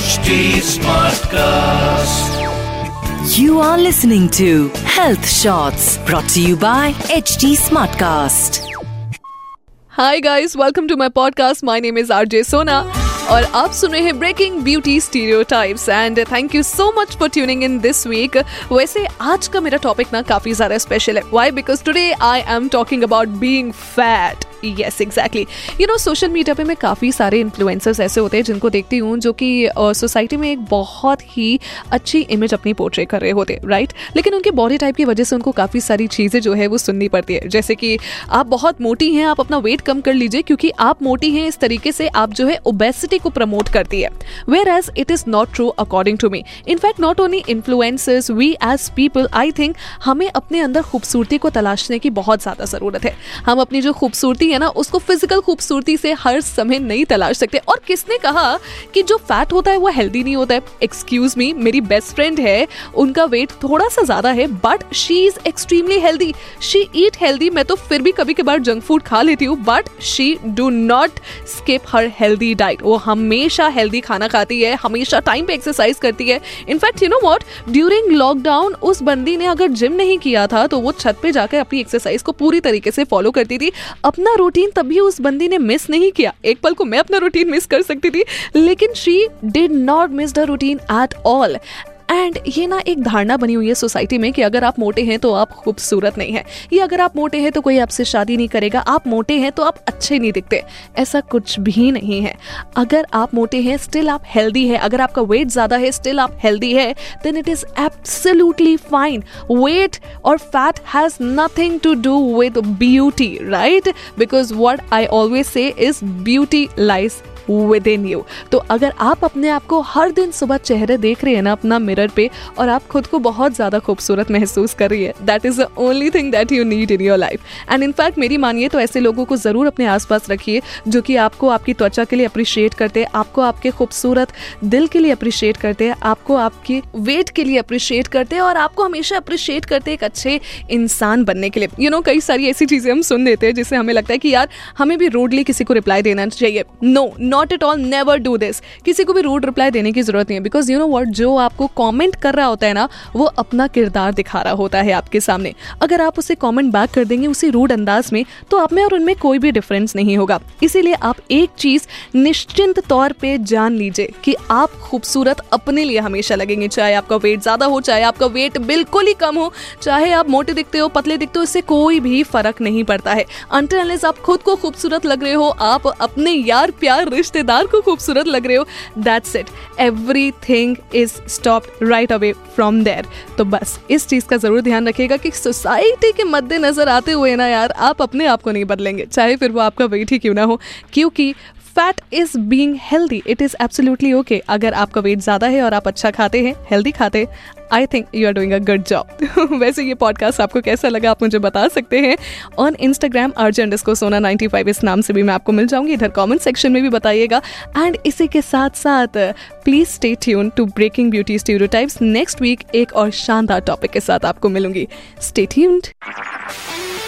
HD Smartcast. You are listening to Health Shots brought to you by HT Smartcast. Hi guys, welcome to my podcast. My name is RJ Sona और आप सुन रहे हैं breaking beauty stereotypes and thank you so much for tuning in this week वैसे आज का मेरा topic ना काफ़ी ज़्यादा स्पेशल है why because today I am talking about being fat yes exactly you know social media पे मैं काफ़ी सारे इन्फ्लुएंसर्स ऐसे होते हैं जिनको देखती हूँ जो कि सोसाइटी में एक बहुत ही अच्छी इमेज अपनी पोर्ट्रे कर रहे होते राइट लेकिन उनके बॉडी टाइप की वजह से उनको काफ़ी सारी चीज़ें जो है वो सुननी पड़ती है। जैसे कि आप बहुत मोटी हैं, आप अपना वेट कम कर लीजिए क्योंकि आप मोटी हैं, इस तरीके से आप जो है ओबेसिटी को प्रमोट करती है। Whereas it is not true according to me in fact not only influencers we as people I think हमें अपने अंदर खूबसूरती को तलाशने की बहुत ज़्यादा ज़रूरत है। हम अपनी जो खूबसूरती है ना, उसको फ़िज़िकल खूबसूरती से हर समय नहीं तलाश सकते। और किसने कहा कि जो फैट होता है, वो हेल्दी नहीं होता है? एक्सक्यूज मी मेरी बेस्ट फ्रेंड है, उनका वेट थोड़ा सा ज़्यादा है but she is extremely healthy she eat healthy मैं तो फिर भी कभी कभार जंक फ़ूड खा लेती हूँ but she do not skip her healthy diet वो हमेशा हेल्दी खाना खाती है, हमेशा टाइम पे एक्सरसाइज करती है। In fact you know what during lockdown उस बंदी ने अगर जिम नहीं किया था तो वो छत पे जाकर अपनी एक्सरसाइज को पूरी तरीके से फॉलो करती थी। अपना रूटीन तभी उस बंदी ने मिस नहीं किया एक पल को मैं अपना रूटीन मिस कर सकती थी लेकिन she did not miss the routine at all and ये ना एक धारणा बनी हुई है सोसाइटी में कि अगर आप मोटे हैं तो आप खूबसूरत नहीं है। या अगर आप मोटे हैं तो कोई आपसे शादी नहीं करेगा। आप मोटे हैं तो आप अच्छे नहीं दिखते। ऐसा कुछ भी नहीं है। अगर आप मोटे हैं स्टिल आप हेल्दी है। अगर आपका वेट ज़्यादा है स्टिल आप हेल्दी है then it is absolutely fine weight और fat has nothing to do with beauty right because what I always say is beauty lies within you तो अगर आप अपने आप को हर दिन सुबह चेहरे देख रहे हैं ना अपना मिरर पे और आप खुद को बहुत ज़्यादा खूबसूरत महसूस कर रही है that is the only thing that you need in your life and in fact मेरी मानिए तो ऐसे लोगों को ज़रूर अपने आसपास रखिए जो कि आपको आपकी त्वचा के लिए अप्रिशिएट करते हैं आपको आपके खूबसूरत दिल के लिए अप्रिशिएट करते हैं आपको आपके वेट के लिए अप्रिशिएट करते हैं और आपको हमेशा अप्रिशिएट करते एक अच्छे इंसान बनने के लिए। यू you नो know, कई सारी ऐसी चीज़ें हम सुन देते हैं जिससे हमें लगता है कि यार हमें भी रूडली किसी को रिप्लाई देना चाहिए। No not at all never do this किसी को भी रूड रिप्लाई देने की ज़रूरत नहीं है बिकॉज़ यू नो वॉट जो आपको कॉमेंट कर रहा होता है ना, वो अपना किरदार दिखा रहा होता है आपके सामने। अगर आप उसे कॉमेंट बैक कर देंगे उसी रूड अंदाज में तो आप में और उनमें कोई भी डिफरेंस नहीं होगा। इसीलिए आप एक चीज़ निश्चिंत तौर पर जान लीजिए कि आप खूबसूरत अपने लिए हमेशा लगेंगे, चाहे आपका वेट ज़्यादा हो, चाहे आपका वेट बिल्कुल ही कम हो, चाहे आप मोटे दिखते हो, पतले दिखते हो, इससे कोई भी फ़र्क नहीं पड़ता है। अंटर आप खुद को खूबसूरत लग रहे हो, आप अपने यार प्यार रिश्तेदार को खूबसूरत लग रहे हो। That's it everything is stop right away from there तो बस, इस चीज़ का ज़रूर ध्यान रखिएगा कि सोसाइटी के मद्देनजर आते हुए ना यार, आप अपने आप को नहीं बदलेंगे, चाहे फिर वो आपका वेट ही क्यों ना हो। क्योंकि fat is being healthy it is absolutely okay अगर आपका वेट ज़्यादा है और आप अच्छा खाते हैं हेल्दी खाते I think you are doing a good job वैसे ये पॉडकास्ट आपको कैसा लगा आप मुझे बता सकते हैं। ऑन इंस्टाग्राम अर्जेंट इसको सोना नाइन्टी फाइव इस नाम से भी मैं आपको मिल जाऊँगी। इधर कॉमेंट सेक्शन में भी बताइएगा। एंड इसी के साथ साथ please stay tune to breaking beauty stereotypes next week एक और शानदार टॉपिक के साथ आपको मिलूँगी। Stay tuned